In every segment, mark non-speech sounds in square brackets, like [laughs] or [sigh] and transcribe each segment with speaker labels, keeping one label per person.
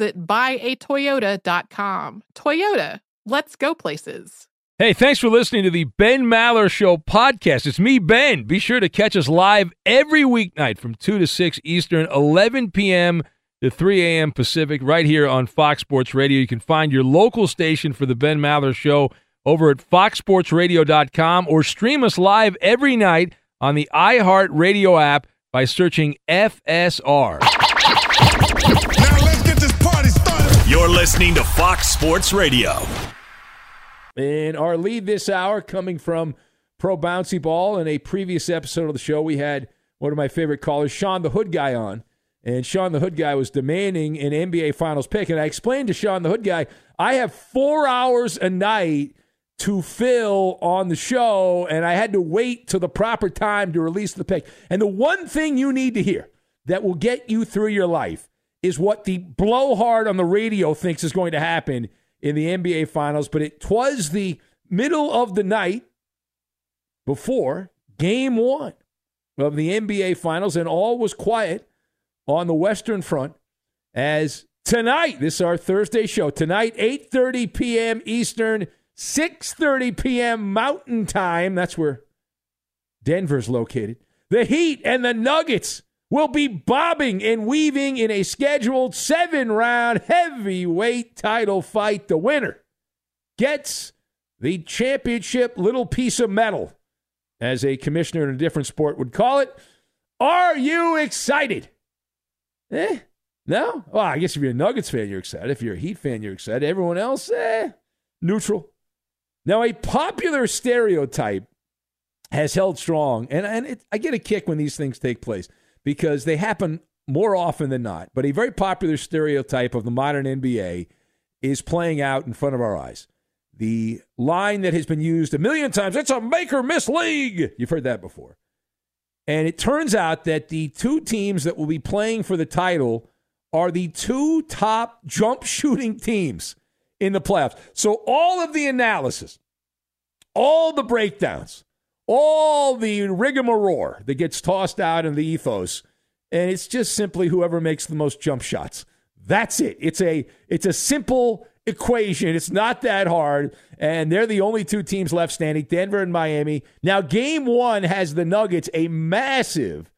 Speaker 1: buyatoyota.com. Toyota, let's go places.
Speaker 2: Hey, thanks for listening to the Ben Maller Show podcast. It's me, Ben. Be sure to catch us live every weeknight from 2 to 6 Eastern, 11 p.m. to 3 a.m. Pacific, right here on Fox Sports Radio. You can find your local station for the Ben Maller Show over at foxsportsradio.com or stream us live every night on the iHeartRadio app by searching FSR.
Speaker 3: You're listening to Fox Sports Radio.
Speaker 2: And our lead this hour coming from Pro Bouncy Ball. In a previous episode of the show, we had one of my favorite callers, Sean the Hood Guy, on. And Sean the Hood Guy was demanding an NBA Finals pick. And I explained to Sean the Hood Guy, I have four hours a night to fill on the show, and I had to wait till the proper time to release the pick. And the one thing you need to hear that will get you through your life is what the blowhard on the radio thinks is going to happen in the NBA Finals. But it was the middle of the night before game one of the NBA Finals, and all was quiet on the Western Front as tonight, this is our Thursday show, tonight, 8.30 p.m. Eastern, 6.30 p.m. Mountain Time. That's where Denver's located. The Heat and the Nuggets will be bobbing and weaving in a scheduled seven round heavyweight title fight. The winner gets the championship little piece of metal, as a commissioner in a different sport would call it. Are you excited? Eh? No? Well, I guess if you're a Nuggets fan, you're excited. If you're a Heat fan, you're excited. Everyone else, eh? Neutral. Now, a popular stereotype has held strong, and, and it, I get a kick when these things take place because they happen more often than not. But a very popular stereotype of the modern NBA is playing out in front of our eyes. The line that has been used a million times it's a make or miss league. You've heard that before. And it turns out that the two teams that will be playing for the title are the two top jump shooting teams in the playoffs. So all of the analysis, all the breakdowns, all the rigmarole that gets tossed out in the ethos, and it's just simply whoever makes the most jump shots. That's it. It's a it's a simple equation. It's not that hard, and they're the only two teams left standing, Denver and Miami. Now, game one has the Nuggets a massive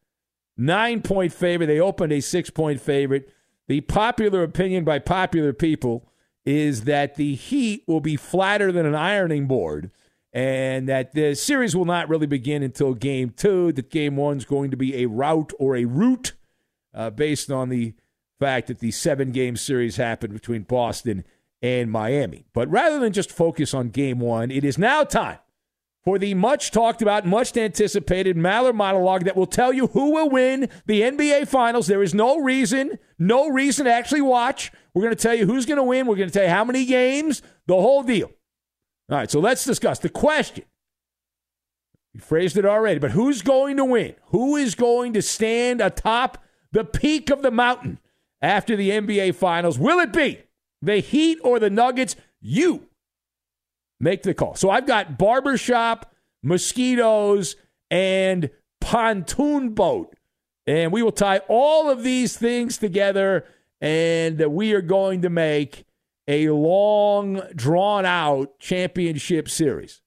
Speaker 2: nine point favorite. They opened a six point favorite. the popular opinion by popular people is that the Heat will be flatter than an ironing board and that the series will not really begin until game two, that game one's going to be a rout or a route uh, based on the fact that the seven game series happened between Boston and Miami. But rather than just focus on game one, it is now time for the much talked about, much anticipated Maller monologue that will tell you who will win the NBA Finals. There is no reason, no reason to actually watch. We're going to tell you who's going to win. We're going to tell you how many games, the whole deal. All right, so let's discuss the question. You phrased it already, but who's going to win? Who is going to stand atop the peak of the mountain after the NBA Finals? Will it be the Heat or the Nuggets? You Make the call. So I've got barbershop, mosquitoes, and pontoon boat. And we will tie all of these things together, and we are going to make a long, drawn out championship series.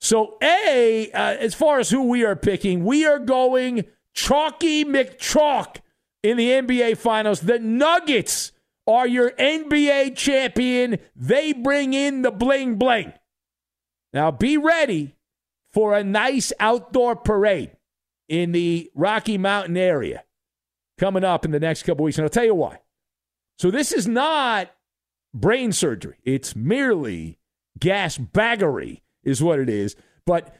Speaker 2: So, A, uh, as far as who we are picking, we are going Chalky McChalk in the NBA Finals. The Nuggets are your NBA champion. They bring in the bling bling. Now be ready for a nice outdoor parade in the Rocky Mountain area coming up in the next couple weeks. And I'll tell you why. So this is not brain surgery. It's merely gas baggery is what it is. But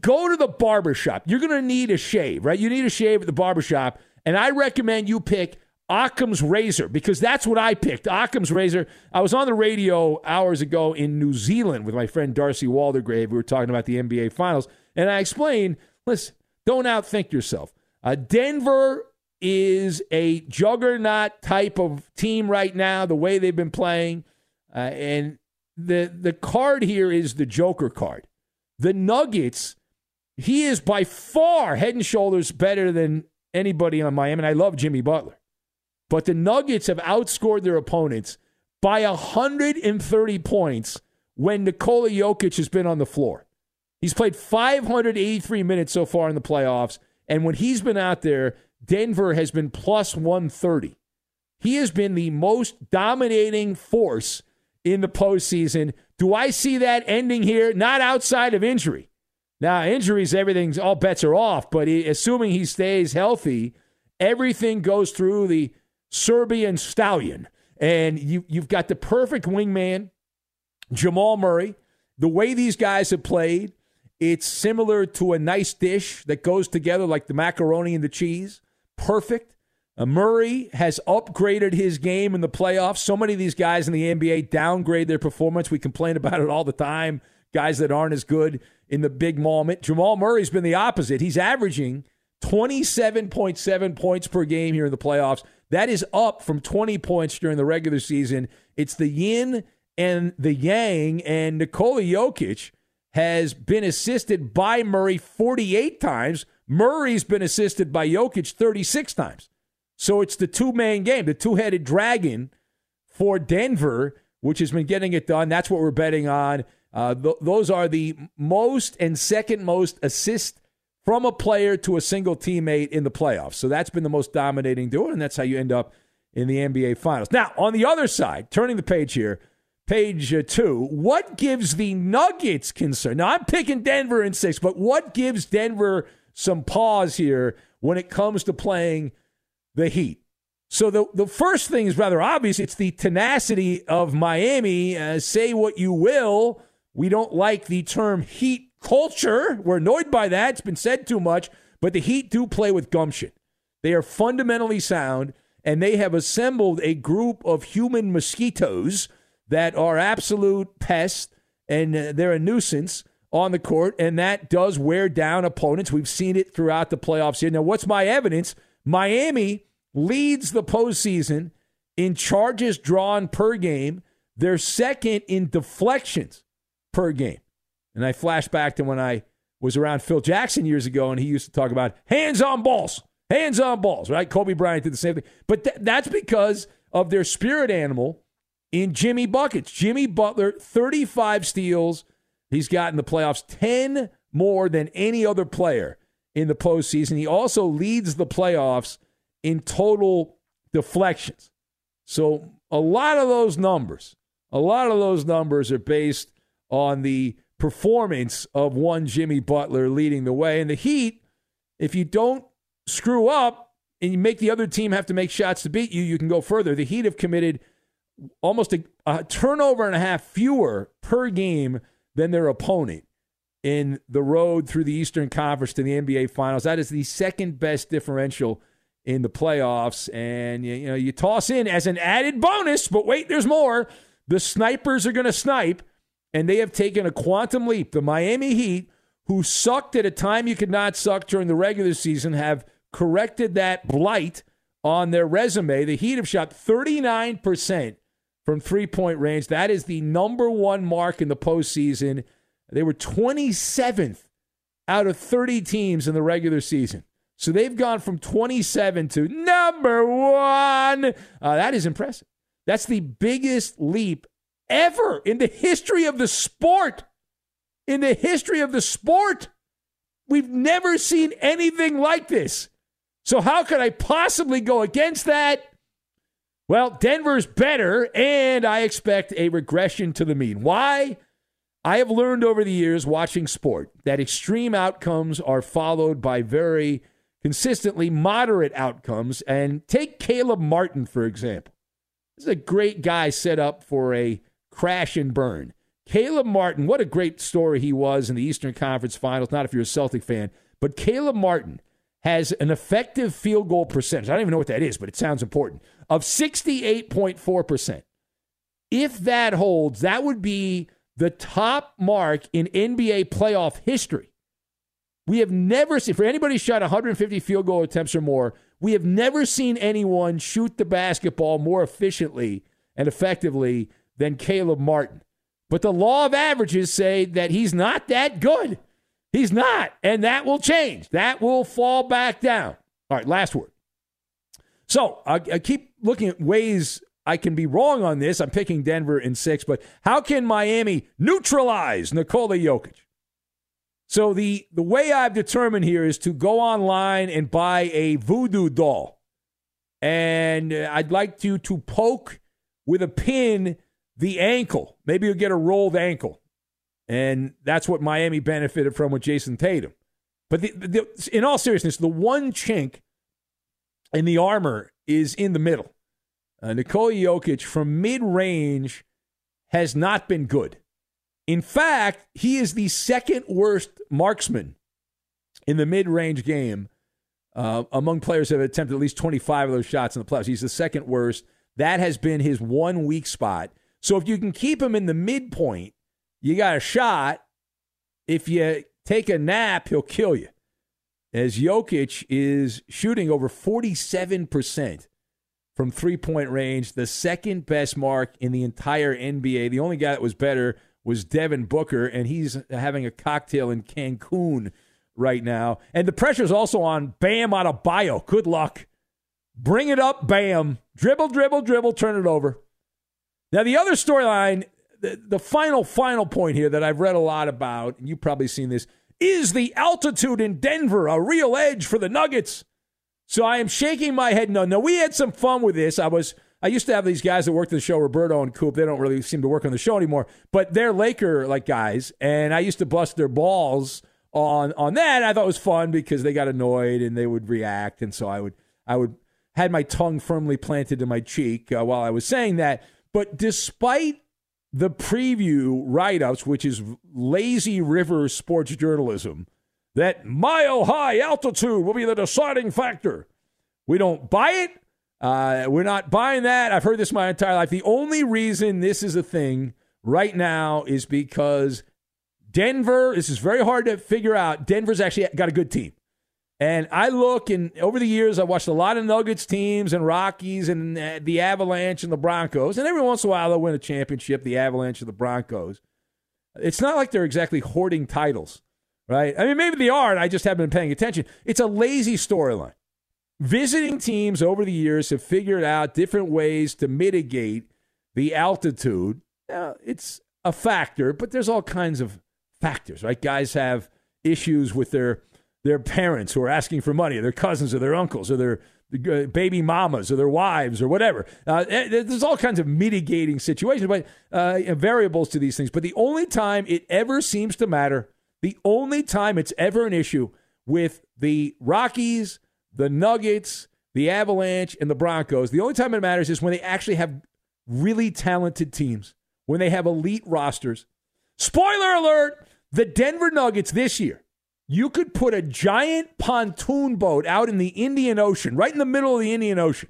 Speaker 2: go to the barbershop. You're going to need a shave, right? You need a shave at the barbershop. And I recommend you pick Occam's razor because that's what I picked. Occam's razor. I was on the radio hours ago in New Zealand with my friend Darcy Waldegrave. We were talking about the NBA Finals, and I explained, listen, don't outthink yourself. Uh, Denver is a juggernaut type of team right now. The way they've been playing, uh, and the the card here is the Joker card. The Nuggets. He is by far head and shoulders better than anybody on Miami. And I love Jimmy Butler. But the Nuggets have outscored their opponents by 130 points when Nikola Jokic has been on the floor. He's played 583 minutes so far in the playoffs. And when he's been out there, Denver has been plus 130. He has been the most dominating force in the postseason. Do I see that ending here? Not outside of injury. Now, injuries, everything's all bets are off, but he, assuming he stays healthy, everything goes through the Serbian stallion. And you, you've got the perfect wingman, Jamal Murray. The way these guys have played, it's similar to a nice dish that goes together like the macaroni and the cheese. Perfect. Uh, Murray has upgraded his game in the playoffs. So many of these guys in the NBA downgrade their performance. We complain about it all the time. Guys that aren't as good in the big moment. Jamal Murray's been the opposite. He's averaging 27.7 points per game here in the playoffs. That is up from 20 points during the regular season. It's the yin and the yang, and Nikola Jokic has been assisted by Murray 48 times. Murray's been assisted by Jokic 36 times. So it's the two man game, the two headed dragon for Denver, which has been getting it done. That's what we're betting on. Uh, th- those are the most and second most assist from a player to a single teammate in the playoffs. So that's been the most dominating duo, and that's how you end up in the NBA Finals. Now, on the other side, turning the page here, page uh, two, what gives the Nuggets concern? Now, I'm picking Denver in six, but what gives Denver some pause here when it comes to playing the Heat? So the, the first thing is rather obvious. It's the tenacity of Miami. Uh, say what you will. We don't like the term Heat culture. We're annoyed by that. It's been said too much, but the Heat do play with gumption. They are fundamentally sound, and they have assembled a group of human mosquitoes that are absolute pests, and uh, they're a nuisance on the court, and that does wear down opponents. We've seen it throughout the playoffs here. Now, what's my evidence? Miami leads the postseason in charges drawn per game. They're second in deflections per game. And I flash back to when I was around Phil Jackson years ago, and he used to talk about hands on balls, hands on balls, right? Kobe Bryant did the same thing. But th- that's because of their spirit animal in Jimmy Buckets. Jimmy Butler, 35 steals. He's got in the playoffs 10 more than any other player in the postseason. He also leads the playoffs in total deflections. So a lot of those numbers, a lot of those numbers are based on the performance of one Jimmy Butler leading the way. And the Heat, if you don't screw up and you make the other team have to make shots to beat you, you can go further. The Heat have committed almost a, a turnover and a half fewer per game than their opponent in the road through the Eastern Conference to the NBA Finals. That is the second best differential in the playoffs. And you, know, you toss in as an added bonus, but wait, there's more. The snipers are going to snipe, and they have taken a quantum leap. The Miami Heat, who sucked at a time you could not suck during the regular season, have corrected that blight on their resume. The Heat have shot 39% from three point range. That is the number one mark in the postseason. They were 27th out of 30 teams in the regular season. So they've gone from 27 to number one. Uh, that is impressive. That's the biggest leap ever in the history of the sport. In the history of the sport. We've never seen anything like this. So, how could I possibly go against that? Well, Denver's better, and I expect a regression to the mean. Why? I have learned over the years watching sport that extreme outcomes are followed by very consistently moderate outcomes. And take Caleb Martin, for example. This is a great guy set up for a crash and burn. Caleb Martin, what a great story he was in the Eastern Conference Finals, not if you're a Celtic fan, but Caleb Martin has an effective field goal percentage. I don't even know what that is, but it sounds important of 68.4%. If that holds, that would be the top mark in NBA playoff history. We have never seen, for anybody shot 150 field goal attempts or more, we have never seen anyone shoot the basketball more efficiently and effectively than Caleb Martin. But the law of averages say that he's not that good. He's not. And that will change. That will fall back down. All right, last word. So I, I keep looking at ways I can be wrong on this. I'm picking Denver in six, but how can Miami neutralize Nikola Jokic? So the the way I've determined here is to go online and buy a voodoo doll, and uh, I'd like to to poke with a pin the ankle. Maybe you'll get a rolled ankle, and that's what Miami benefited from with Jayson Tatum. But the, the, in all seriousness, the one chink in the armor is in the middle. Uh, Nikola Jokic from mid range has not been good. In fact, he is the second worst marksman in the mid range game uh, among players that have attempted at least 25 of those shots in the playoffs. He's the second worst. That has been his one weak spot. So if you can keep him in the midpoint, you got a shot. If you take a nap, he'll kill you as Jokic is shooting over 47% from three point range, the second best mark in the entire NBA. The only guy that was better was Devin Booker, and he's having a cocktail in Cancun right now. And the pressure is also on Bam Adebayo. Good luck. Bring it up, Bam. Dribble, dribble, dribble, turn it over. Now, the other storyline, the, the final, final point here that I've read a lot about, and you've probably seen this is the altitude in Denver a real edge for the Nuggets? So I am shaking my head no. No, we had some fun with this. I was I used to have these guys that worked the show, Roberto and Coop. They don't really seem to work on the show anymore, but they're Laker like guys, and I used to bust their balls on on that. I thought it was fun because they got annoyed and they would react, and so I would I would had my tongue firmly planted to my cheek uh, while I was saying that. But despite the preview write ups, which is lazy river sports journalism, that mile high altitude will be the deciding factor. We don't buy it. Uh, we're not buying that. I've heard this my entire life. The only reason this is a thing right now is because Denver, this is very hard to figure out. Denver's actually got a good team. And I look, and over the years, I watched a lot of Nuggets teams and Rockies and uh, the Avalanche and the Broncos. And every once in a while, they'll win a championship, the Avalanche and the Broncos. It's not like they're exactly hoarding titles, right? I mean, maybe they are, and I just haven't been paying attention. It's a lazy storyline. Visiting teams over the years have figured out different ways to mitigate the altitude. Now, it's a factor, but there's all kinds of factors, right? Guys have issues with their their parents who are asking for money, or their cousins or their uncles or their uh, baby mamas or their wives or whatever. Uh, eh, there's all kinds of mitigating situations, but uh, variables to these things. But the only time it ever seems to matter, the only time it's ever an issue with the Rockies, the Nuggets, the Avalanche, and the Broncos, the only time it matters is when they actually have really talented teams, when they have elite rosters. Spoiler alert the Denver Nuggets this year you could put a giant pontoon boat out in the Indian Ocean, right in the middle of the Indian Ocean,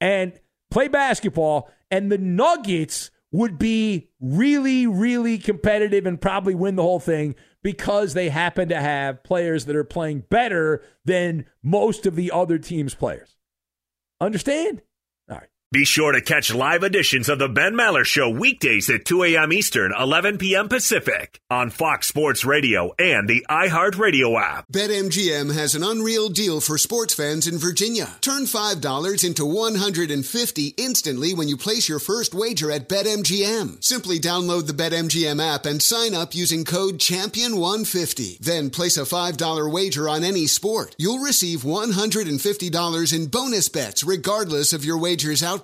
Speaker 2: and play basketball, and the Nuggets would be really, really competitive and probably win the whole thing because they happen to have players that are playing better than most of the other team's players. Understand?
Speaker 3: Be sure to catch live editions of The Ben Maller Show weekdays at 2 a.m. Eastern, 11 p.m. Pacific on Fox Sports Radio and the iHeartRadio app.
Speaker 4: BetMGM has an unreal deal for sports fans in Virginia. Turn $5 into 150 instantly when you place your first wager at BetMGM. Simply download the BetMGM app and sign up using code Champion150. Then place a $5 wager on any sport. You'll receive $150 in bonus bets regardless of your wager's outcome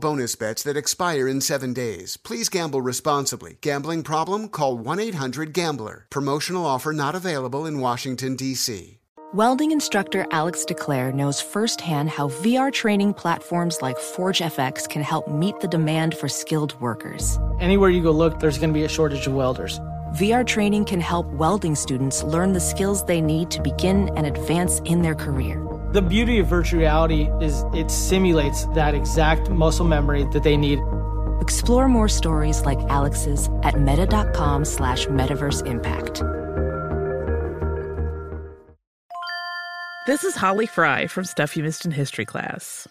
Speaker 4: bonus bets that expire in seven days. Please gamble responsibly. Gambling problem? Call 1 800 Gambler. Promotional offer not available in Washington, D.C.
Speaker 5: Welding instructor Alex DeClaire knows firsthand how VR training platforms like ForgeFX can help meet the demand for skilled workers.
Speaker 6: Anywhere you go look, there's going to be a shortage of welders.
Speaker 5: VR training can help welding students learn the skills they need to begin and advance in their career.
Speaker 6: The beauty of virtual reality is it simulates that exact muscle memory that they need.
Speaker 5: Explore more stories like Alex's at meta.com slash metaverse impact.
Speaker 1: This is Holly Fry from Stuff You Missed in History class.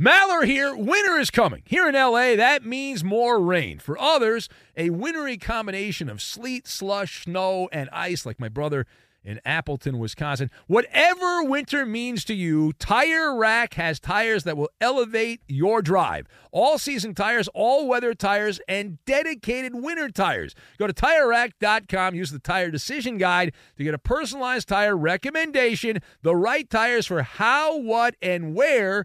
Speaker 2: Maller here. Winter is coming. Here in LA, that means more rain. For others, a wintry combination of sleet, slush, snow, and ice, like my brother in Appleton, Wisconsin. Whatever winter means to you, Tire Rack has tires that will elevate your drive. All season tires, all weather tires, and dedicated winter tires. Go to TireRack.com, use the Tire Decision Guide to get a personalized tire recommendation, the right tires for how, what, and where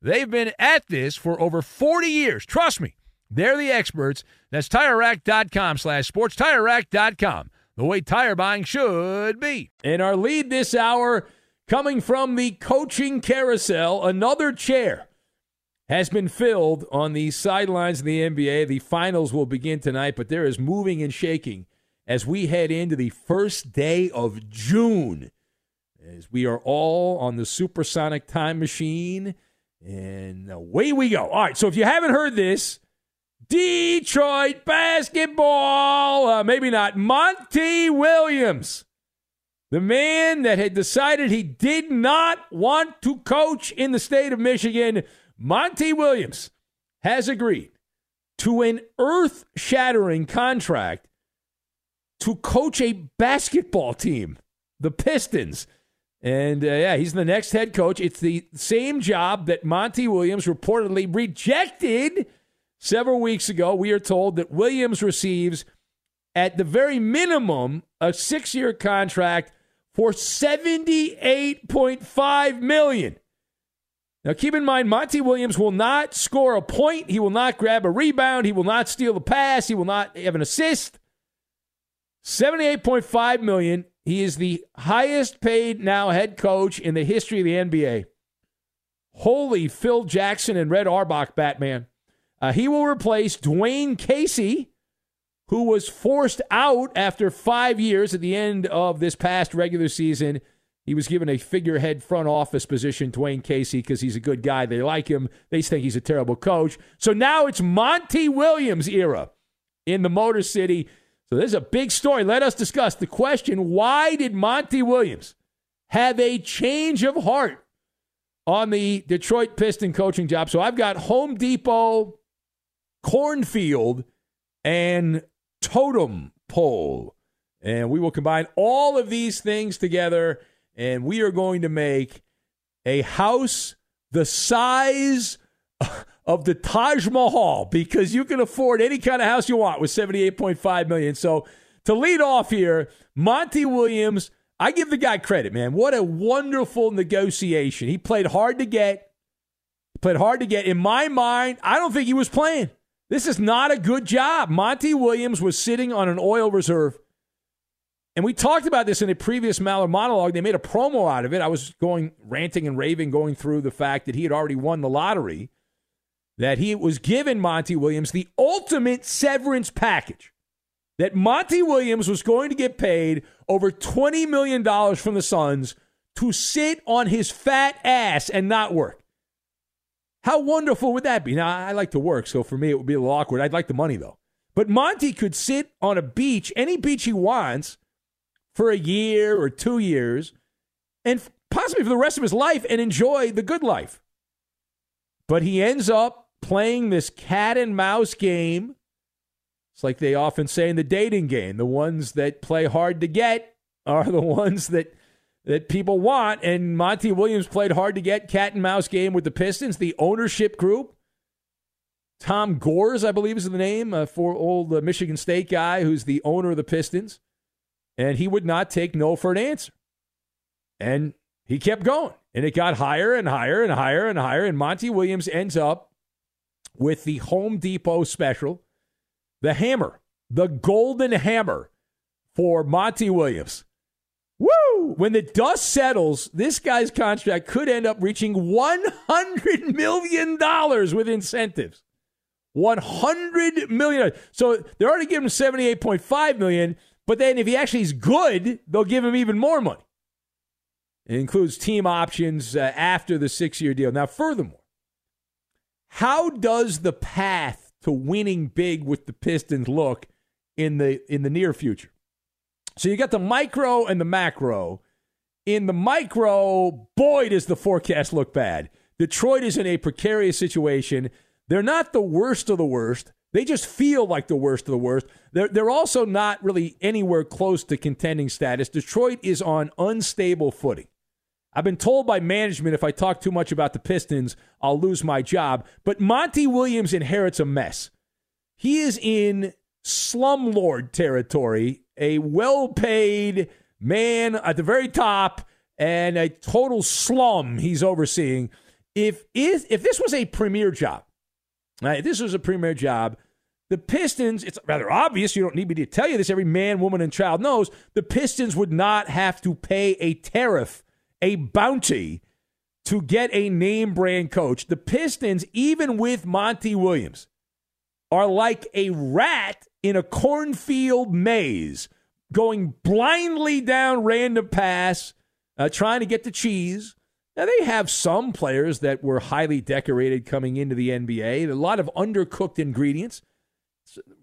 Speaker 2: They've been at this for over 40 years. Trust me, they're the experts. That's TireRack.com slash sports. TireRack.com, the way tire buying should be. And our lead this hour coming from the coaching carousel, another chair has been filled on the sidelines of the NBA. The finals will begin tonight, but there is moving and shaking as we head into the first day of June. As we are all on the supersonic time machine – And away we go. All right, so if you haven't heard this, Detroit basketball, uh, maybe not, Monty Williams, the man that had decided he did not want to coach in the state of Michigan, Monty Williams, has agreed to an earth shattering contract to coach a basketball team, the Pistons. And uh, yeah, he's the next head coach. It's the same job that Monty Williams reportedly rejected several weeks ago. We are told that Williams receives, at the very minimum, a six year contract for 78.5 million. Now, keep in mind, Monty Williams will not score a point. He will not grab a rebound. He will not steal a pass. He will not have an assist. $78.5 million. He is the highest paid now head coach in the history of the NBA. Holy Phil Jackson and Red Auerbach, Batman. Uh, he will replace Dwane Casey, who was forced out after five years at the end of this past regular season. He was given a figurehead front office position, Dwane Casey, because he's a good guy. They like him. They think he's a terrible coach. So now it's Monty Williams' era in the Motor City. So this is a big story. Let us discuss the question why did Monty Williams have a change of heart on the Detroit Piston coaching job? So I've got Home Depot, Cornfield, and Totem Pole. And we will combine all of these things together, and we are going to make a house the size of the Taj Mahal because you can afford any kind of house you want with 78.5 million. So to lead off here, Monty Williams, I give the guy credit, man. What a wonderful negotiation. He played hard to get. Played hard to get. In my mind, I don't think he was playing. This is not a good job. Monty Williams was sitting on an oil reserve. And we talked about this in a previous Maller monologue. They made a promo out of it. I was going ranting and raving, going through the fact that he had already won the lottery that he was given Monty Williams the ultimate severance package. That Monty Williams was going to get paid over $20 million from the Suns to sit on his fat ass and not work. How wonderful would that be? Now, I like to work, so for me, it would be a little awkward. I'd like the money, though. But Monty could sit on a beach, any beach he wants, for a year or two years, and possibly for the rest of his life, and enjoy the good life. But he ends up playing this cat and mouse game. It's like they often say in the dating game the ones that play hard to get are the ones that that people want. And Monty Williams played hard to get cat and mouse game with the Pistons, the ownership group. Tom Gores, I believe, is the name uh, for old uh, Michigan State guy who's the owner of the Pistons. And he would not take no for an answer. And he kept going. And it got higher and higher and higher and higher. And Monty Williams ends up with the Home Depot special, the hammer, the golden hammer for Monty Williams. Woo! When the dust settles, this guy's contract could end up reaching $100 million with incentives. 100 million. So they're already giving him 78.5 million, but then if he actually is good, they'll give him even more money. It includes team options uh, after the six year deal. Now, furthermore, how does the path to winning big with the Pistons look in the in the near future? So you got the micro and the macro. In the micro, boy, does the forecast look bad. Detroit is in a precarious situation. They're not the worst of the worst. They just feel like the worst of the worst. They're, they're also not really anywhere close to contending status. Detroit is on unstable footing. I've been told by management if I talk too much about the Pistons, I'll lose my job. But Monty Williams inherits a mess. He is in slumlord territory, a well paid man at the very top and a total slum he's overseeing. If, if, if this was a premier job, right, if this was a premier job, the Pistons, it's rather obvious, you don't need me to tell you this, every man, woman, and child knows, the Pistons would not have to pay a tariff a bounty to get a name brand coach. The Pistons, even with Monty Williams, are like a rat in a cornfield maze, going blindly down random paths, uh, trying to get the cheese. Now, they have some players that were highly decorated coming into the NBA, a lot of undercooked ingredients.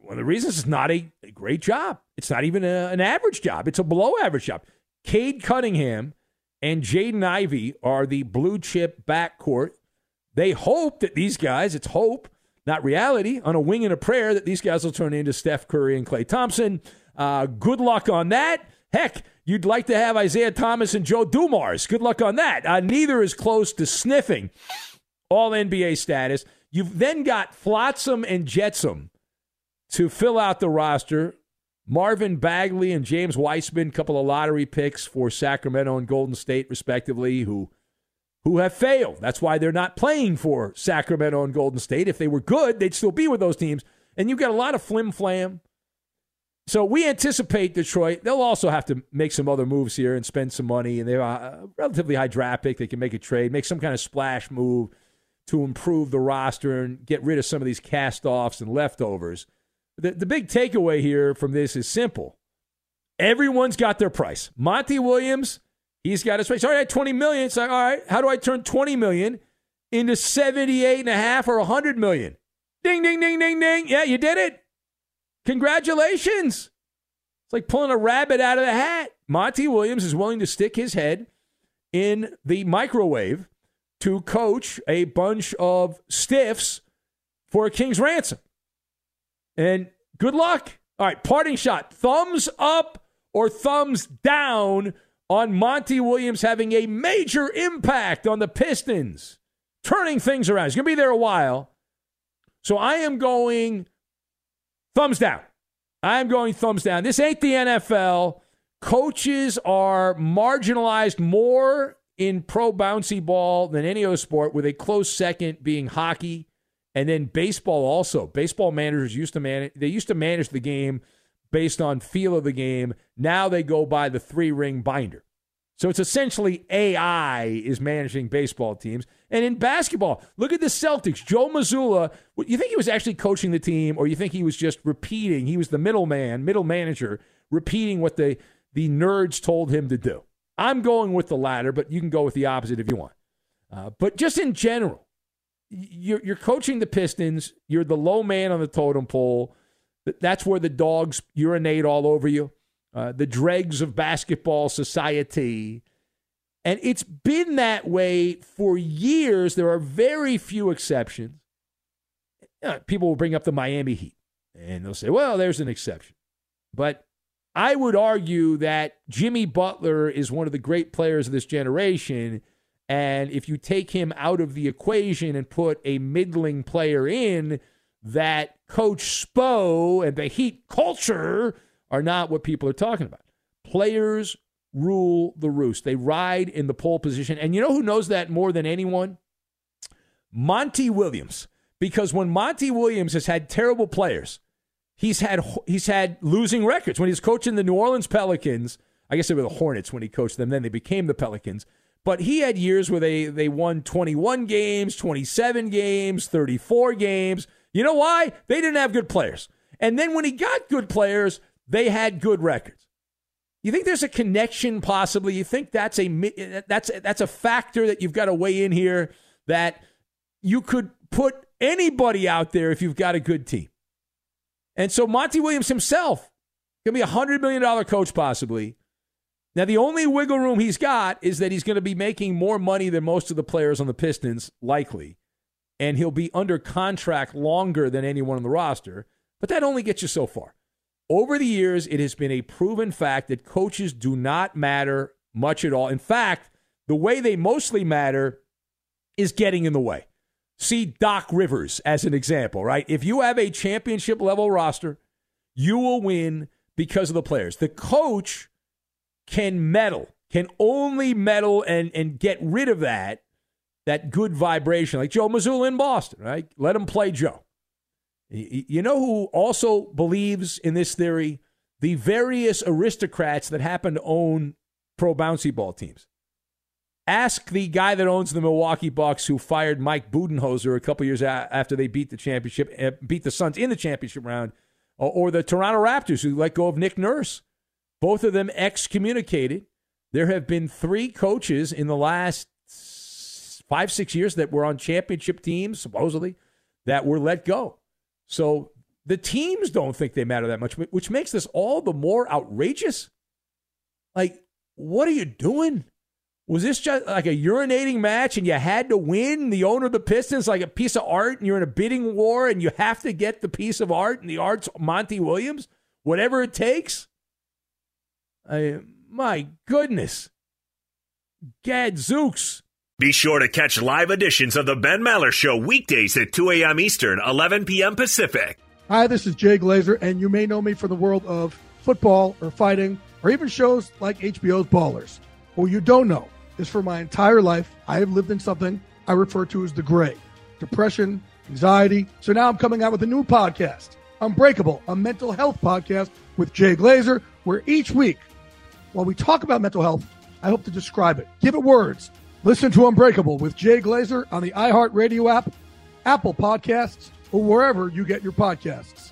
Speaker 2: one of the reasons it's not a, a great job. It's not even a, an average job, it's a below average job. Cade Cunningham and Jaden Ivey are the blue chip backcourt. They hope that these guys, it's hope, not reality, on a wing and a prayer that these guys will turn into Steph Curry and Klay Thompson. Uh, good luck on that. Heck, you'd like to have Isaiah Thomas and Joe Dumars. Good luck on that. Uh, neither is close to sniffing all NBA status. You've then got Flotsam and Jetsam to fill out the roster. Marvin Bagley and James Wiseman, couple of lottery picks for Sacramento and Golden State, respectively, who who have failed. That's why they're not playing for Sacramento and Golden State. If they were good, they'd still be with those teams. And you've got a lot of flim flam. So we anticipate Detroit. They'll also have to make some other moves here and spend some money. And they're a relatively high draft pick. They can make a trade, make some kind of splash move to improve the roster and get rid of some of these cast offs and leftovers. The, the big takeaway here from this is simple. Everyone's got their price. Monty Williams He's got his face. All right, 20 million. It's like, all right, how do I turn 20 million into 78 and a half or 100 million? Ding, ding, ding, ding, ding. Yeah, you did it. Congratulations. It's like pulling a rabbit out of the hat. Monty Williams is willing to stick his head in the microwave to coach a bunch of stiffs for a king's ransom. And good luck. All right, parting shot. Thumbs up or thumbs down on Monty Williams having a major impact on the Pistons, turning things around. He's going to be there a while. So I am going thumbs down. I am going thumbs down. This ain't the NFL. Coaches are marginalized more in pro bouncy ball than any other sport, with a close second being hockey, and then baseball. Also, baseball managers used to manage. They used to manage the game based on feel of the game. Now they go by the three ring binder. So it's essentially AI is managing baseball teams. And in basketball, look at the Celtics. Joe Mazzulla, you think he was actually coaching the team, or you think he was just repeating? He was the middleman, middle manager, repeating what the, the nerds told him to do. I'm going with the latter, but you can go with the opposite if you want. Uh, but just in general, you're, you're coaching the Pistons. You're the low man on the totem pole. That's where the dogs urinate all over you, uh, the dregs of basketball society. And it's been that way for years. There are very few exceptions. Uh, people will bring up the Miami Heat and they'll say, well, there's an exception. But I would argue that Jimmy Butler is one of the great players of this generation. And if you take him out of the equation and put a middling player in, that Coach Spo and the Heat culture are not what people are talking about. Players rule the roost. They ride in the pole position. And you know who knows that more than anyone? Monty Williams. Because when Monty Williams has had terrible players, he's had he's had losing records. When he's coaching the New Orleans Pelicans, I guess they were the Hornets when he coached them, then they became the Pelicans. But he had years where they they won 21 games, 27 games, 34 games. You know why? They didn't have good players. And then when he got good players, they had good records. You think there's a connection possibly? You think that's a that's that's a factor that you've got to weigh in here that you could put anybody out there if you've got a good team. And so Monty Williams himself to be a $100 million coach possibly. Now, the only wiggle room he's got is that he's going to be making more money than most of the players on the Pistons, likely and he'll be under contract longer than anyone on the roster, but that only gets you so far. Over the years, it has been a proven fact that coaches do not matter much at all. In fact, the way they mostly matter is getting in the way. See Doc Rivers as an example, right? If you have a championship level roster, you will win because of the players. The coach can meddle, can only meddle and, and get rid of that that good vibration, like Joe Mazzulla in Boston, right? Let him play Joe. You know who also believes in this theory? The various aristocrats that happen to own pro bouncy ball teams. Ask the guy that owns the Milwaukee Bucks who fired Mike Budenholzer a couple years after they beat the championship, eh, beat the Suns in the championship round, or the Toronto Raptors who let go of Nick Nurse. Both of them excommunicated. There have been three coaches in the last five, six years that were on championship teams, supposedly, that were let go. So the teams don't think they matter that much, which makes this all the more outrageous. Like, what are you doing? Was this just like a urinating match and you had to win? The owner of the Pistons, like a piece of art, and you're in a bidding war and you have to get the piece of art, and the art's Monty Williams, whatever it takes? I, my goodness. Gadzooks.
Speaker 3: Be sure to catch live editions of the Ben Maller Show weekdays at 2 a.m. Eastern, 11 p.m. Pacific.
Speaker 7: Hi, this is Jay Glazer, and you may know me from the world of football or fighting or even shows like HBO's Ballers. What you don't know is for my entire life, I have lived in something I refer to as the gray depression, anxiety. So now I'm coming out with a new podcast, Unbreakable, a mental health podcast with Jay Glazer, where each week, while we talk about mental health, I hope to describe it, give it words. Listen to Unbreakable with Jay Glazer on the iHeartRadio app, Apple Podcasts, or wherever you get your podcasts.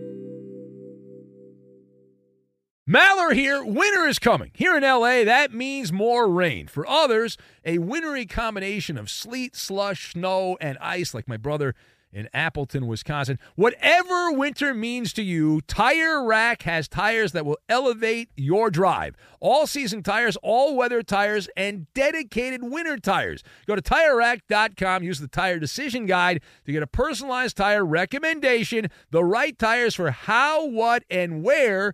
Speaker 2: Maller here. Winter is coming. Here in LA, that means more rain. For others, a wintry combination of sleet, slush, snow, and ice, like my brother in Appleton, Wisconsin. Whatever winter means to you, Tire Rack has tires that will elevate your drive. All season tires, all weather tires, and dedicated winter tires. Go to tirerack.com, use the tire decision guide to get a personalized tire recommendation, the right tires for how, what, and where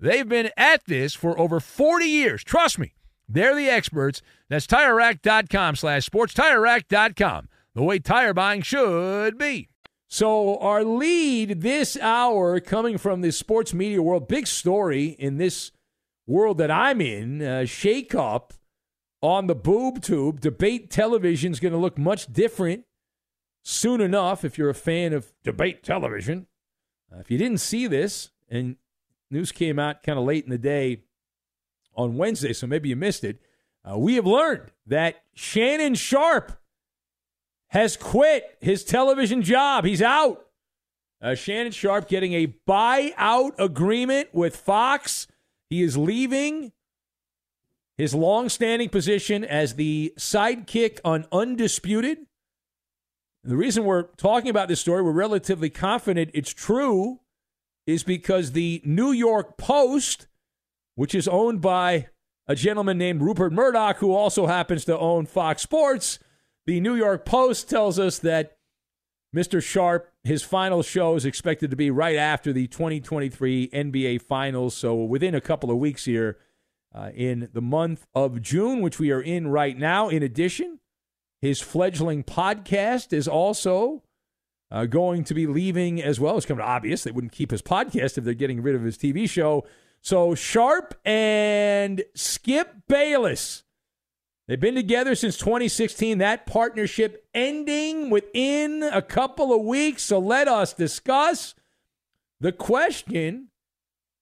Speaker 2: They've been at this for over 40 years. Trust me, they're the experts. That's TireRack.com slash sports. TireRack.com, the way tire buying should be. So our lead this hour coming from the sports media world, big story in this world that I'm in, uh, shake up on the boob tube. Debate television is going to look much different soon enough if you're a fan of debate television. Uh, if you didn't see this, and news came out kind of late in the day on Wednesday, so maybe you missed it, uh, we have learned that Shannon Sharpe has quit his television job. He's out. Uh, Shannon Sharpe getting a buyout agreement with Fox. He is leaving his long-standing position as the sidekick on Undisputed. The reason we're talking about this story, we're relatively confident it's true, is because the New York Post, which is owned by a gentleman named Rupert Murdoch, who also happens to own Fox Sports, the New York Post tells us that Mr. Sharpe, his final show is expected to be right after the 2023 NBA Finals. So within a couple of weeks here uh, in the month of June, which we are in right now. In addition, his fledgling podcast is also uh, going to be leaving as well. It's of obvious they wouldn't keep his podcast if they're getting rid of his TV show. So Sharpe and Skip Bayless They've been together since 2016. That partnership ending within a couple of weeks. So let us discuss. The question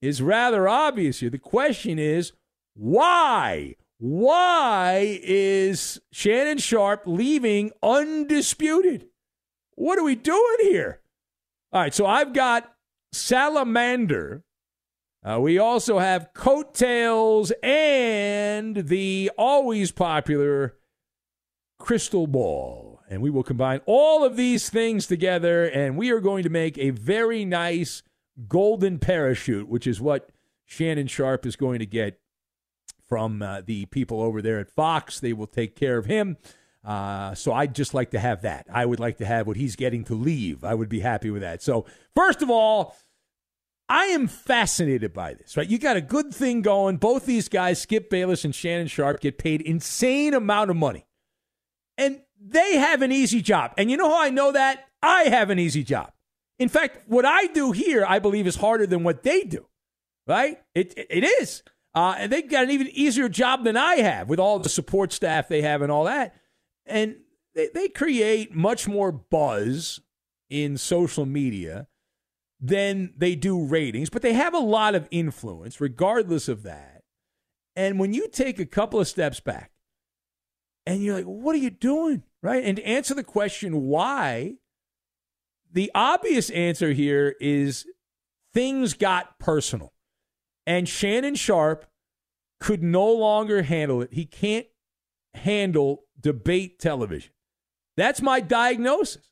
Speaker 2: is rather obvious here. The question is why? Why is Shannon Sharpe leaving undisputed? What are we doing here? All right, so I've got Salamander uh, we also have coattails and the always popular crystal ball. And we will combine all of these things together, and we are going to make a very nice golden parachute, which is what Shannon Sharpe is going to get from uh, the people over there at Fox. They will take care of him. Uh, so I'd just like to have that. I would like to have what he's getting to leave. I would be happy with that. So, first of all, I am fascinated by this, right? You got a good thing going. Both these guys, Skip Bayless and Shannon Sharpe, get paid insane amount of money. And they have an easy job. And you know how I know that? I have an easy job. In fact, what I do here, I believe, is harder than what they do, right? It, it is. Uh, and they've got an even easier job than I have with all the support staff they have and all that. And they, they create much more buzz in social media than they do ratings, but they have a lot of influence regardless of that. And when you take a couple of steps back and you're like, what are you doing? Right? And to answer the question why, the obvious answer here is things got personal. And Shannon Sharpe could no longer handle it. He can't handle debate television. That's my diagnosis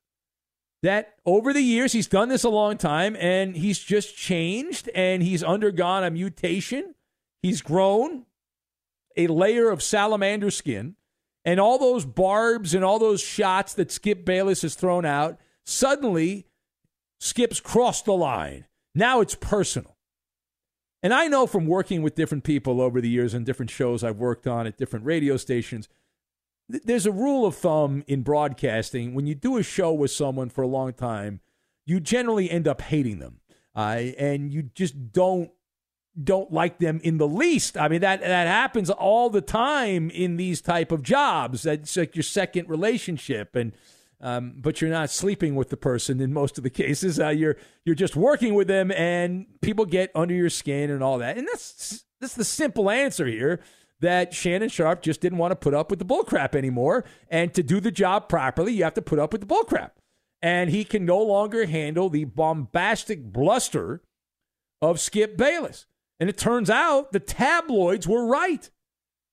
Speaker 2: that over the years he's done this a long time and he's just changed and he's undergone a mutation. He's grown a layer of salamander skin and all those barbs and all those shots that Skip Bayless has thrown out, suddenly Skip's crossed the line. Now it's personal. And I know from working with different people over the years and different shows I've worked on at different radio stations there's a rule of thumb in broadcasting when you do a show with someone for a long time you generally end up hating them uh, and you just don't don't like them in the least. I mean that that happens all the time in these type of jobs. That's like your second relationship and um, but you're not sleeping with the person in most of the [laughs] cases. Uh, you're you're just working with them and people get under your skin and all that. And that's that's the simple answer here that Shannon Sharpe just didn't want to put up with the bullcrap anymore. And to do the job properly, you have to put up with the bullcrap. And he can no longer handle the bombastic bluster of Skip Bayless. And it turns out the tabloids were right.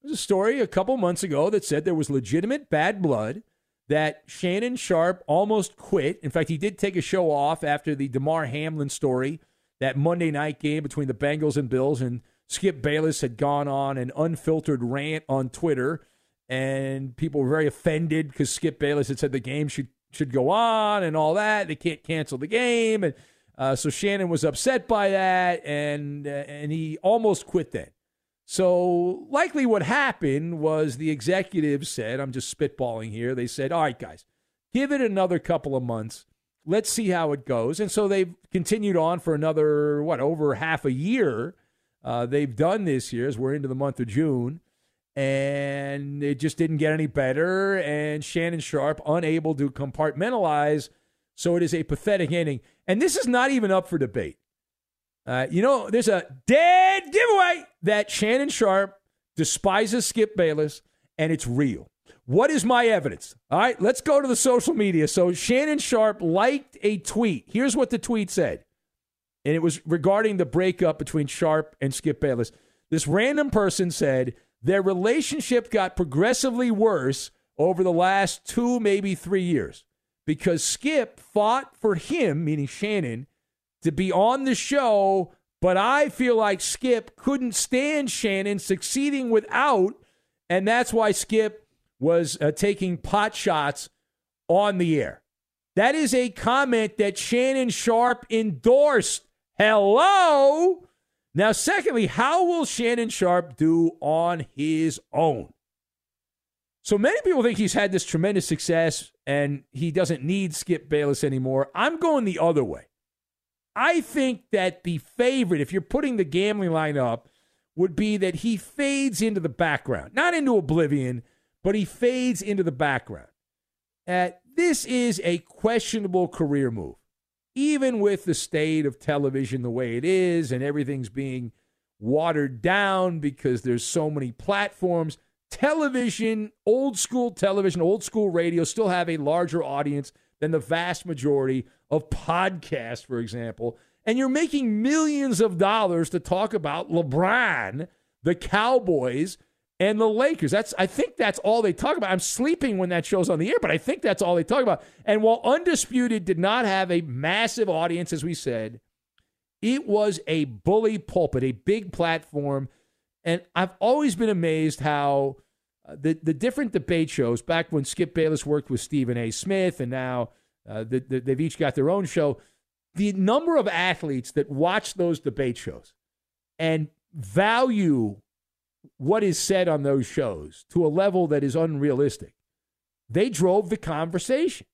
Speaker 2: There's a story a couple months ago that said there was legitimate bad blood, that Shannon Sharpe almost quit. In fact, he did take a show off after the Damar Hamlin story, that Monday night game between the Bengals and Bills. And Skip Bayless had gone on an unfiltered rant on Twitter, and people were very offended because Skip Bayless had said the game should should go on and all that. They can't cancel the game, and uh, so Shannon was upset by that, and uh, and he almost quit then. So likely, what happened was the executives said, "I'm just spitballing here." They said, "All right, guys, give it another couple of months." Let's see how it goes. And so they've continued on for another, what, over half a year uh, they've done this year as we're into the month of June. and it just didn't get any better. And Shannon Sharpe unable to compartmentalize. So it is a pathetic ending. And this is not even up for debate. Uh, you know, there's a dead giveaway that Shannon Sharpe despises Skip Bayless, and it's real. What is my evidence? All right, let's go to the social media. So Shannon Sharpe liked a tweet. Here's what the tweet said. And it was regarding the breakup between Sharpe and Skip Bayless. This random person said their relationship got progressively worse over the last two, maybe three years because Skip fought for him, meaning Shannon, to be on the show, but I feel like Skip couldn't stand Shannon succeeding without, and that's why Skip was uh, taking pot shots on the air. That is a comment that Shannon Sharpe endorsed. Hello? Now, secondly, how will Shannon Sharpe do on his own? So many people think he's had this tremendous success and he doesn't need Skip Bayless anymore. I'm going the other way. I think that the favorite, if you're putting the gambling line up, would be that he fades into the background, not into oblivion, but he fades into the background. Uh, this is a questionable career move, even with the state of television the way it is, and everything's being watered down because there's so many platforms. Television, old school television, old school radio still have a larger audience than the vast majority of podcasts, for example. And you're making millions of dollars to talk about LeBron, the Cowboys, and the Lakers. That's I think that's all they talk about. I'm sleeping when that show's on the air, but I think that's all they talk about. And while Undisputed did not have a massive audience, as we said, it was a bully pulpit, a big platform. And I've always been amazed how uh, the the different debate shows back when Skip Bayless worked with Stephen A. Smith, and now uh, the, the, they've each got their own show. The number of athletes that watch those debate shows and value what is said on those shows to a level that is unrealistic, they drove the conversation.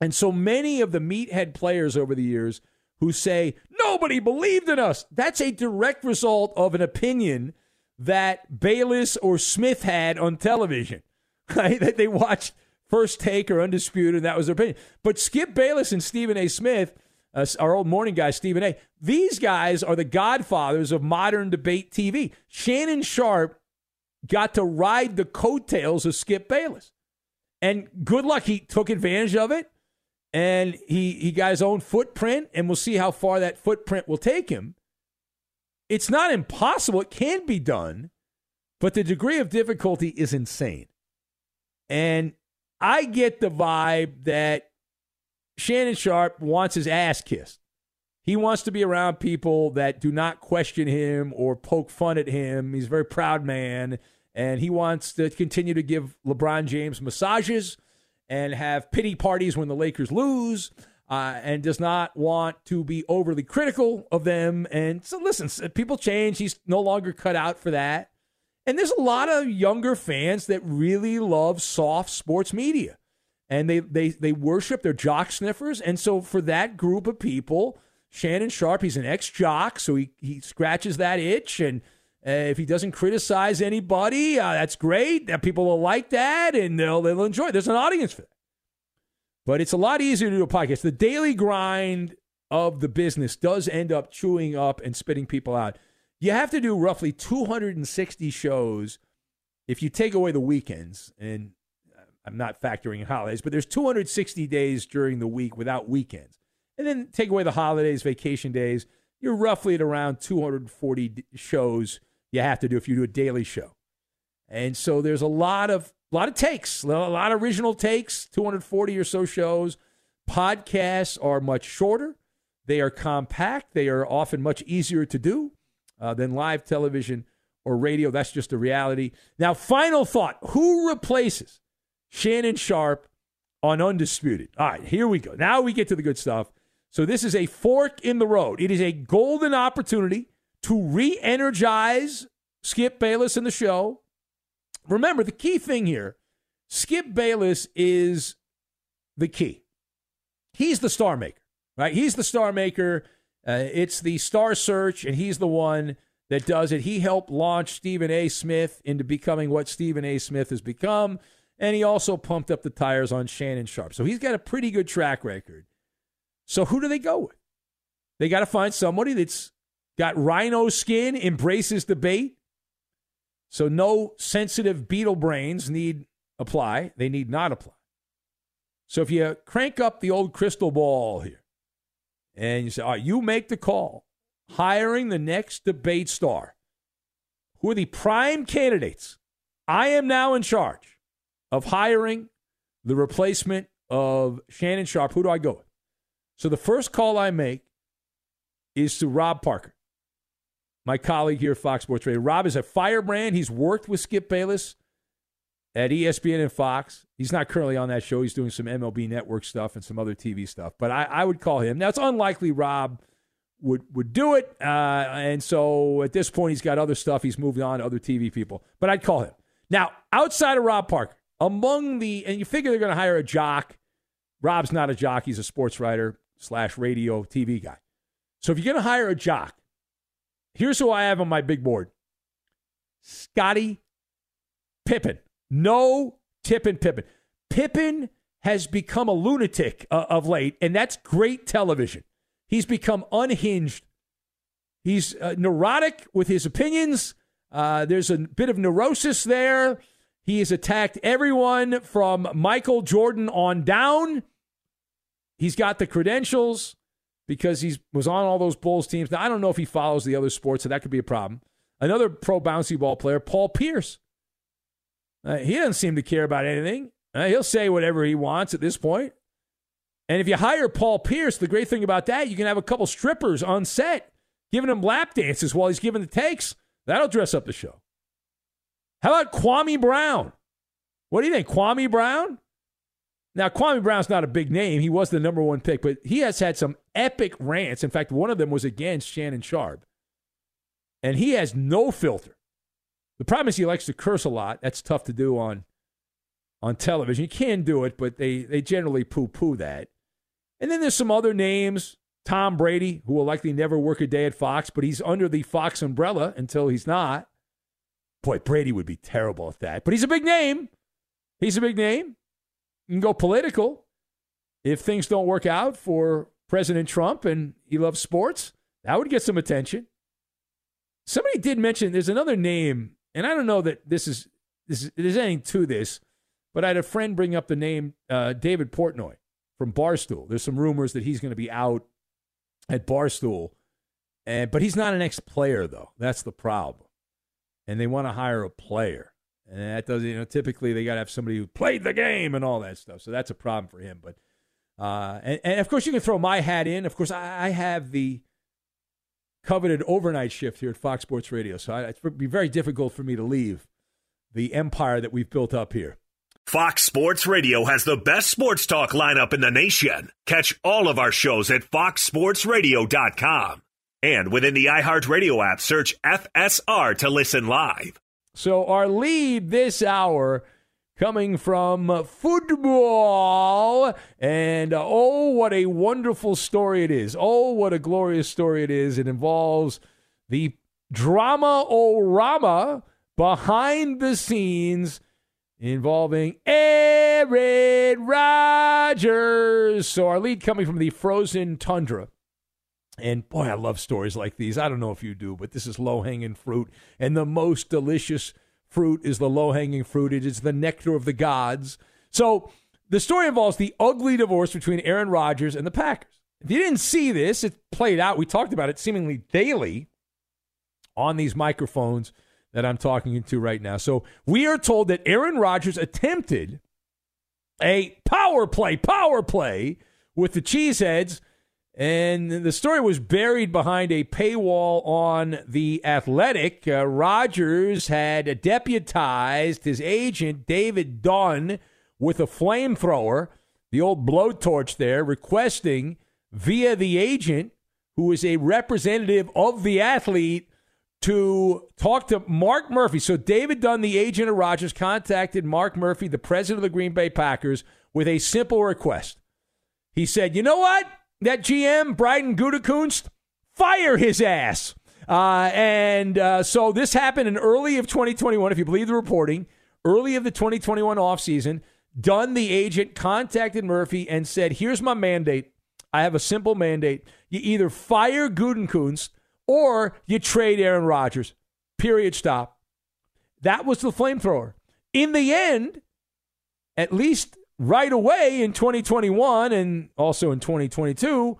Speaker 2: And so many of the meathead players over the years who say, nobody believed in us, that's a direct result of an opinion that Bayless or Smith had on television. [laughs] Right? That they watched First Take or Undisputed, and that was their opinion. But Skip Bayless and Stephen A. Smith, uh, our old morning guy, Stephen A., these guys are the godfathers of modern debate TV. Shannon Sharpe got to ride the coattails of Skip Bayless. And good luck, he took advantage of it. And he, he got his own footprint, and we'll see how far that footprint will take him. It's not impossible. It can be done, but the degree of difficulty is insane. And I get the vibe that Shannon Sharpe wants his ass kissed. He wants to be around people that do not question him or poke fun at him. He's a very proud man, and he wants to continue to give LeBron James massages and have pity parties when the Lakers lose uh, and does not want to be overly critical of them. And so, listen, people change. He's no longer cut out for that. And there's a lot of younger fans that really love soft sports media, and they they they worship their jock sniffers. And so, for that group of people, Shannon Sharpe, he's an ex jock, so he he scratches that itch and. Uh, if he doesn't criticize anybody, uh, that's great. That People will like that and they'll, they'll enjoy it. There's an audience for that. But it's a lot easier to do a podcast. The daily grind of the business does end up chewing up and spitting people out. You have to do roughly 260 shows if you take away the weekends, and I'm not factoring holidays, but there's 260 days during the week without weekends. And then take away the holidays, vacation days, you're roughly at around 240 shows you have to do if you do a daily show. And so there's a lot of a lot of takes, a lot of original takes, 240 or so shows. Podcasts are much shorter. They are compact. They are often much easier to do uh, than live television or radio. That's just a reality. Now, final thought who replaces Shannon Sharpe on Undisputed? All right, here we go. Now we get to the good stuff. So, this is a fork in the road. It is a golden opportunity to re energize Skip Bayless in the show remember the key thing here Skip Bayless is the key. He's the star maker, right? He's the star maker. Uh, it's the star search, and he's the one that does it. He helped launch Stephen A. Smith into becoming what Stephen A. Smith has become. And he also pumped up the tires on Shannon Sharpe. So he's got a pretty good track record. So who do they go with? They got to find somebody that's got rhino skin, embraces debate. So no sensitive beetle brains need apply. They need not apply. So if you crank up the old crystal ball here and you say, all right, you make the call, hiring the next debate star, who are the prime candidates? I am now in charge of hiring the replacement of Shannon Sharpe. Who do I go with? So the first call I make is to Rob Parker, my colleague here at Fox Sports Radio. Rob is a firebrand. He's worked with Skip Bayless at ESPN and Fox. He's not currently on that show. He's doing some MLB Network stuff and some other TV stuff. But I, I would call him. Now, it's unlikely Rob would would do it. Uh, and so at this point, he's got other stuff. He's moved on to other TV people. But I'd call him. Now, outside of Rob Parker, among the, and you figure they're going to hire a jock. Rob's not a jock. He's a sports writer slash radio TV guy. So if you're going to hire a jock, here's who I have on my big board Scottie Pippen. No Tippin Pippen. Pippen has become a lunatic uh, of late, and that's great television. He's become unhinged. He's uh, neurotic with his opinions. Uh, there's a bit of neurosis there. He has attacked everyone from Michael Jordan on down. He's got the credentials because he was on all those Bulls teams. Now, I don't know if he follows the other sports, so that could be a problem. Another pro bouncy ball player, Paul Pierce. Uh, he doesn't seem to care about anything. Uh, he'll say whatever he wants at this point. And if you hire Paul Pierce, the great thing about that, you can have a couple strippers on set giving him lap dances while he's giving the takes. That'll dress up the show. How about Kwame Brown? What do you think, Kwame Brown? Now, Kwame Brown's not a big name. He was the number one pick, but he has had some epic rants. In fact, one of them was against Shannon Sharpe. And he has no filter. The problem is he likes to curse a lot. That's tough to do on on television. You can do it, but they they generally poo poo that. And then there's some other names. Tom Brady, who will likely never work a day at Fox, but he's under the Fox umbrella until he's not. Boy, Brady would be terrible at that. But he's a big name. He's a big name. You can go political. If things don't work out for President Trump and he loves sports, that would get some attention. Somebody did mention there's another name and I don't know that this is this is, there's anything to this, but I had a friend bring up the name uh, David Portnoy from Barstool. There's some rumors that he's going to be out at Barstool, and but he's not an ex-player though. That's the problem, and they want to hire a player, and that doesn't. You know, typically they got to have somebody who played the game and all that stuff. So that's a problem for him. But uh, and, and of course you can throw my hat in. Of course I, I have the coveted overnight shift here at Fox Sports Radio. So it would be very difficult for me to leave the empire that we've built up here.
Speaker 3: Fox Sports Radio has the best sports talk lineup in the nation. Catch all of our shows at foxsportsradio.com. And within the iHeartRadio app, search FSR to listen live.
Speaker 2: So our lead this hour coming from football. And uh, oh, what a wonderful story it is. Oh, what a glorious story it is. It involves the drama orama behind the scenes involving Aaron Rodgers. So our lead coming from the frozen tundra. And boy, I love stories like these. I don't know if you do, but this is low hanging fruit and the most delicious fruit is the low hanging fruit. It is the nectar of the gods. So the story involves the ugly divorce between Aaron Rodgers and the Packers. If you didn't see this, it played out. We talked about it seemingly daily on these microphones that I'm talking into right now. So we are told that Aaron Rodgers attempted a power play, power play with the Cheeseheads and the story was buried behind a paywall on The Athletic. Uh, Rodgers had deputized his agent, David Dunn, with a flamethrower, the old blowtorch there, requesting via the agent, who is a representative of the athlete, to talk to Mark Murphy. So David Dunn, the agent of Rodgers, contacted Mark Murphy, the president of the Green Bay Packers, with a simple request. He said, You know what? That GM, Brian Gutekunst, fire his ass. Uh, and uh, so this happened in early of 2021, if you believe the reporting, early of the 2021 offseason. Dunn, the agent, contacted Murphy and said, Here's my mandate. I have a simple mandate. You either fire Gutekunst or you trade Aaron Rodgers. Period. Stop. That was the flamethrower. In the end, at least right away in 2021 and also in 2022,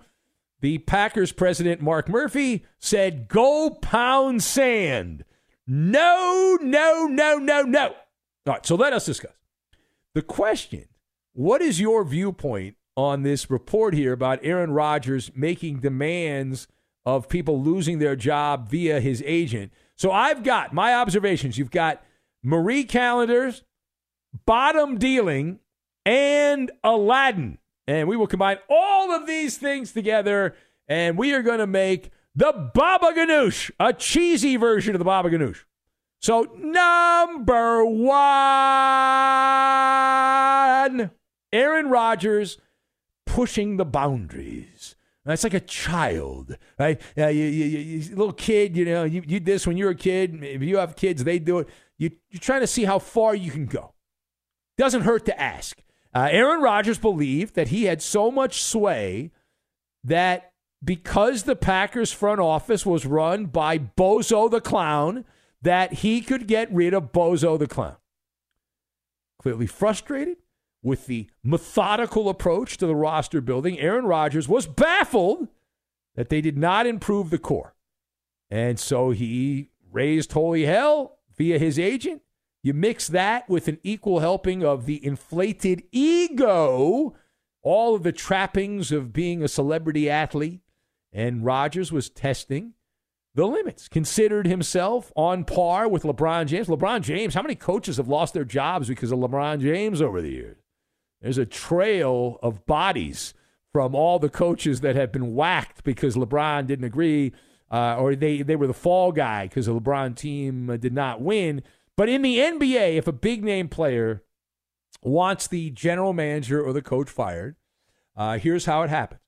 Speaker 2: the Packers president, Mark Murphy, said, Go pound sand. No, no, no, no, no. All right, so let us discuss. The question what is your viewpoint on this report here about Aaron Rodgers making demands of people losing their job via his agent? So I've got my observations. You've got Marie Callender's, bottom dealing, and Aladdin. And we will combine all of these things together, and we are going to make the Baba Ganoush, a cheesy version of the Baba Ganoush. So, number one, Aaron Rodgers pushing the boundaries. It's like a child, right? Uh, you, you, you, little kid, you know, you, you did this when you were a kid. If you have kids, they do it. You, you're trying to see how far you can go. Doesn't hurt to ask. Uh, Aaron Rodgers believed that he had so much sway that because the Packers front office was run by Bozo the Clown, that he could get rid of Bozo the Clown. Clearly frustrated with the methodical approach to the roster building, Aaron Rodgers was baffled that they did not improve the core. And so he raised holy hell via his agent you mix that with an equal helping of the inflated ego, all of the trappings of being a celebrity athlete, and Rodgers was testing the limits, considered himself on par with LeBron James. LeBron James, how many coaches have lost their jobs because of LeBron James over the years? There's a trail of bodies from all the coaches that have been whacked because LeBron didn't agree uh, or they, they were the fall guy because the LeBron team uh, did not win. But in the NBA, if a big name player wants the general manager or the coach fired, uh, here's how it happens: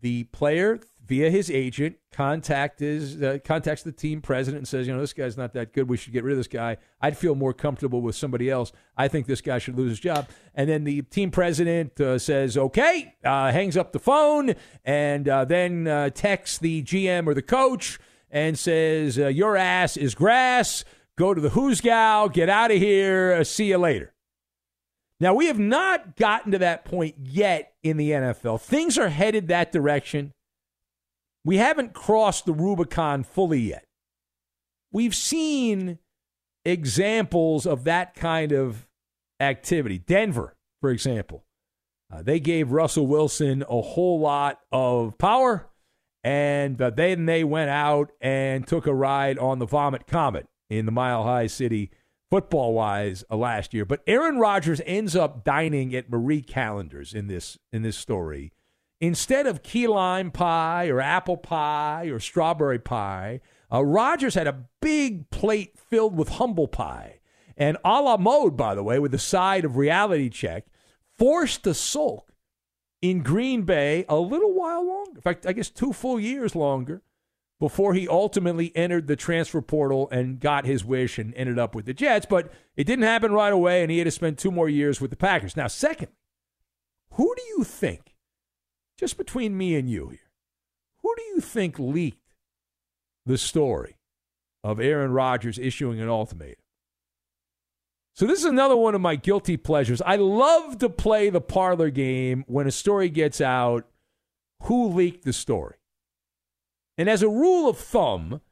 Speaker 2: the player via his agent uh, contacts the team president and says, you know, this guy's not that good. We should get rid of this guy. I'd feel more comfortable with somebody else. I think this guy should lose his job. And then the team president uh, says, okay, uh, hangs up the phone, and uh, then uh, texts the GM or the coach and says, uh, your ass is grass go to the who's gal, get out of here, uh, see you later. Now, we have not gotten to that point yet in the NFL. Things are headed that direction. We haven't crossed the Rubicon fully yet. We've seen examples of that kind of activity. Denver, for example, uh, they gave Russell Wilson a whole lot of power, and uh, then they went out and took a ride on the Vomit Comet in the Mile High City football wise uh, last year. But Aaron Rodgers ends up dining at Marie Callender's in this in this story. Instead of key lime pie or apple pie or strawberry pie, uh, Rodgers had a big plate filled with humble pie. And a la mode, by the way, with the side of reality check, forced to sulk in Green Bay a little while longer. In fact, I guess two full years longer before he ultimately entered the transfer portal and got his wish and ended up with the Jets. But it didn't happen right away, and he had to spend two more years with the Packers. Now, second, who do you think, just between me and you here, who do you think leaked the story of Aaron Rodgers issuing an ultimatum? So, this is another one of my guilty pleasures. I love to play the parlor game when a story gets out. Who leaked the story? And as a rule of thumb,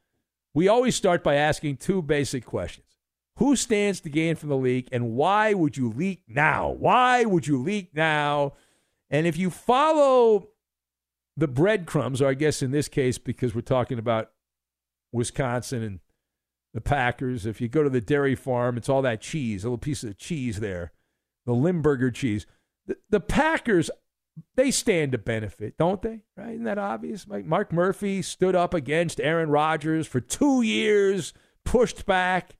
Speaker 2: we always start by asking two basic questions. Who stands to gain from the leak, and why would you leak now? Why would you leak now? And if you follow the breadcrumbs, or I guess in this case, because we're talking about Wisconsin and the Packers, if you go to the dairy farm, it's all that cheese, a little piece of cheese there, the Limburger cheese. The, the Packers they stand to benefit, don't they? Right? Isn't that obvious? Like Mark Murphy stood up against Aaron Rodgers for two years, pushed back,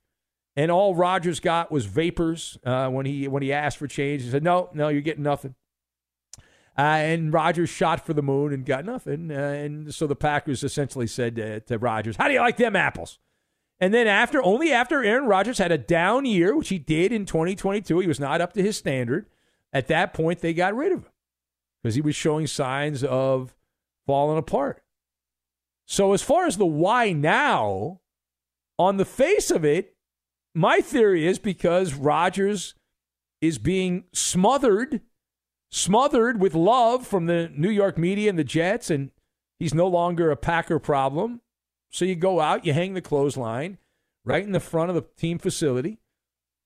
Speaker 2: and all Rodgers got was vapors uh, when he when he asked for change. He said, "No, no, you're getting nothing." Uh, and Rodgers shot for the moon and got nothing. Uh, and so the Packers essentially said to, to Rodgers, How do you like them apples? And then after, only after Aaron Rodgers had a down year, which he did in 2022, he was not up to his standard. At that point, they got rid of him because he was showing signs of falling apart. So as far as the why now, on the face of it, my theory is because Rodgers is being smothered, smothered with love from the New York media and the Jets, and he's no longer a Packer problem. So you go out, you hang the clothesline right in the front of the team facility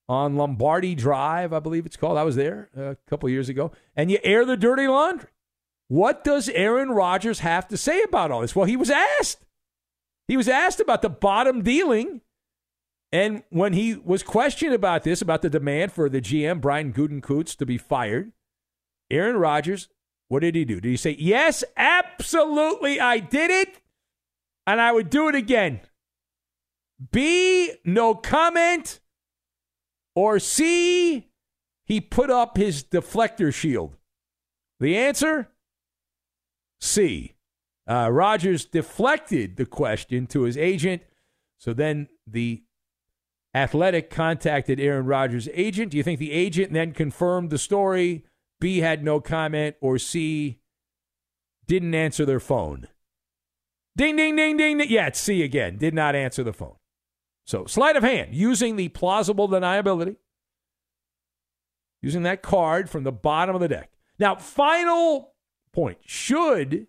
Speaker 2: on Lombardi Drive, I believe it's called. I was there uh, a couple years ago, and you air the dirty laundry. What does Aaron Rodgers have to say about all this? Well, he was asked. He was asked about the bottom dealing and when he was questioned about this, about the demand for the GM, Brian Gutekunst, to be fired, Aaron Rodgers, what did he do? Did he say, Yes, absolutely, I did it, and I would do it again? B, no comment. Or C, he put up his deflector shield. The answer? C. Uh, Rodgers deflected the question to his agent. So then the Athletic contacted Aaron Rodgers' agent. Do you think the agent then confirmed the story? B had no comment, or C didn't answer their phone? Ding, ding, ding, ding. Yeah, it's C again. Did not answer the phone. So, sleight of hand, using the plausible deniability, using that card from the bottom of the deck. Now, final point. Should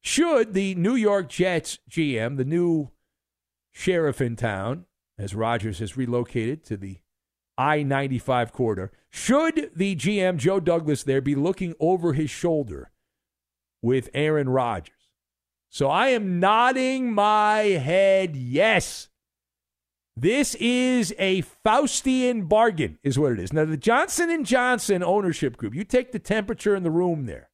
Speaker 2: should the New York Jets GM, the new sheriff in town, as Rodgers has relocated to the I 95 corridor. Should the GM, Joe Douglas, there be looking over his shoulder with Aaron Rodgers? So I am nodding my head yes. This is a Faustian bargain, is what it is. Now, the Johnson and Johnson ownership group, you take the temperature in the room there,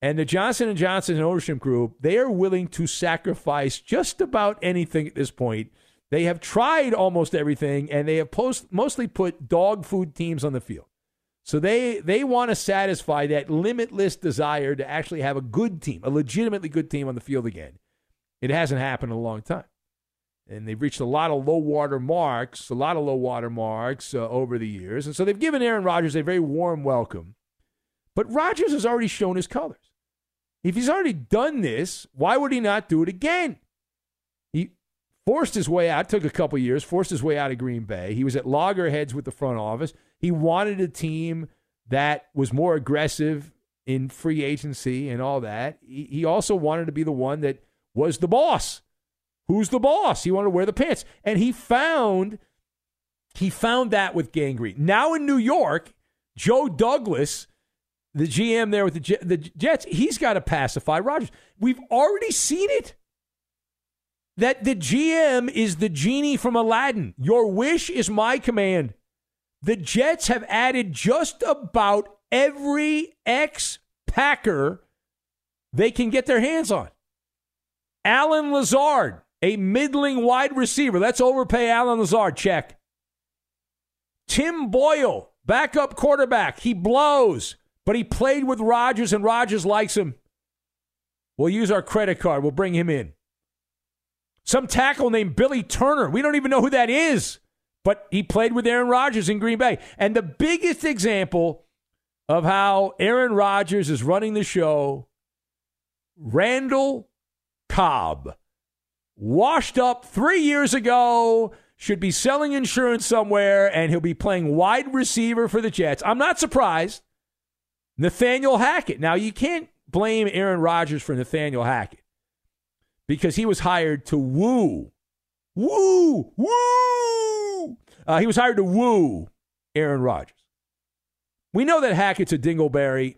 Speaker 2: and the Johnson and Johnson ownership group, they are willing to sacrifice just about anything at this point they have tried almost everything, and they have post, mostly put dog food teams on the field. So they they want to satisfy that limitless desire to actually have a good team, a legitimately good team on the field again. It hasn't happened in a long time, and they've reached a lot of low water marks, a lot of low water marks uh, over the years, and so they've given Aaron Rodgers a very warm welcome. But Rodgers has already shown his colors. If he's already done this, why would he not do it again? He forced his way out, took a couple years, forced his way out of Green Bay. He was at loggerheads with the front office. He wanted a team that was more aggressive in free agency and all that. He also wanted to be the one that was the boss. Who's the boss? He wanted to wear the pants. And he found he found that with Gang Green. Now in New York, Joe Douglas, the GM there with the, the Jets, he's got to pacify Rodgers. We've already seen it that the GM is the genie from Aladdin. Your wish is my command. The Jets have added just about every ex Packer they can get their hands on. Allen Lazard, a middling wide receiver. Let's overpay Allen Lazard. Check. Tim Boyle, backup quarterback. He blows, but he played with Rodgers and Rodgers likes him. We'll use our credit card. We'll bring him in. Some tackle named Billy Turner. We don't even know who that is, but he played with Aaron Rodgers in Green Bay. And the biggest example of how Aaron Rodgers is running the show, Randall Cobb, washed up three years ago, should be selling insurance somewhere, and he'll be playing wide receiver for the Jets. I'm not surprised. Nathaniel Hackett. Now, you can't blame Aaron Rodgers for Nathaniel Hackett because he was hired to woo, woo, woo. Uh, he was hired to woo Aaron Rodgers. We know that Hackett's a dingleberry,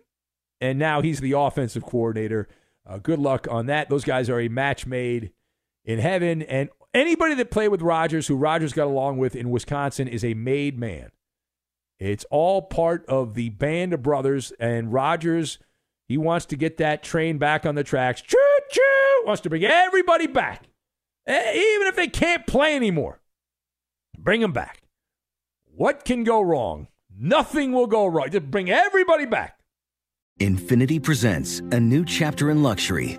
Speaker 2: and now he's the offensive coordinator. Uh, good luck on that. Those guys are a match made in heaven, and anybody that played with Rodgers, who Rodgers got along with in Wisconsin, is a made man. It's all part of the band of brothers, and Rodgers, he wants to get that train back on the tracks. Choo choo! wants to bring everybody back, eh, even if they can't play anymore. Bring them back. What can go wrong? Nothing will go wrong. Just bring everybody back.
Speaker 8: Infinity presents a new chapter in luxury,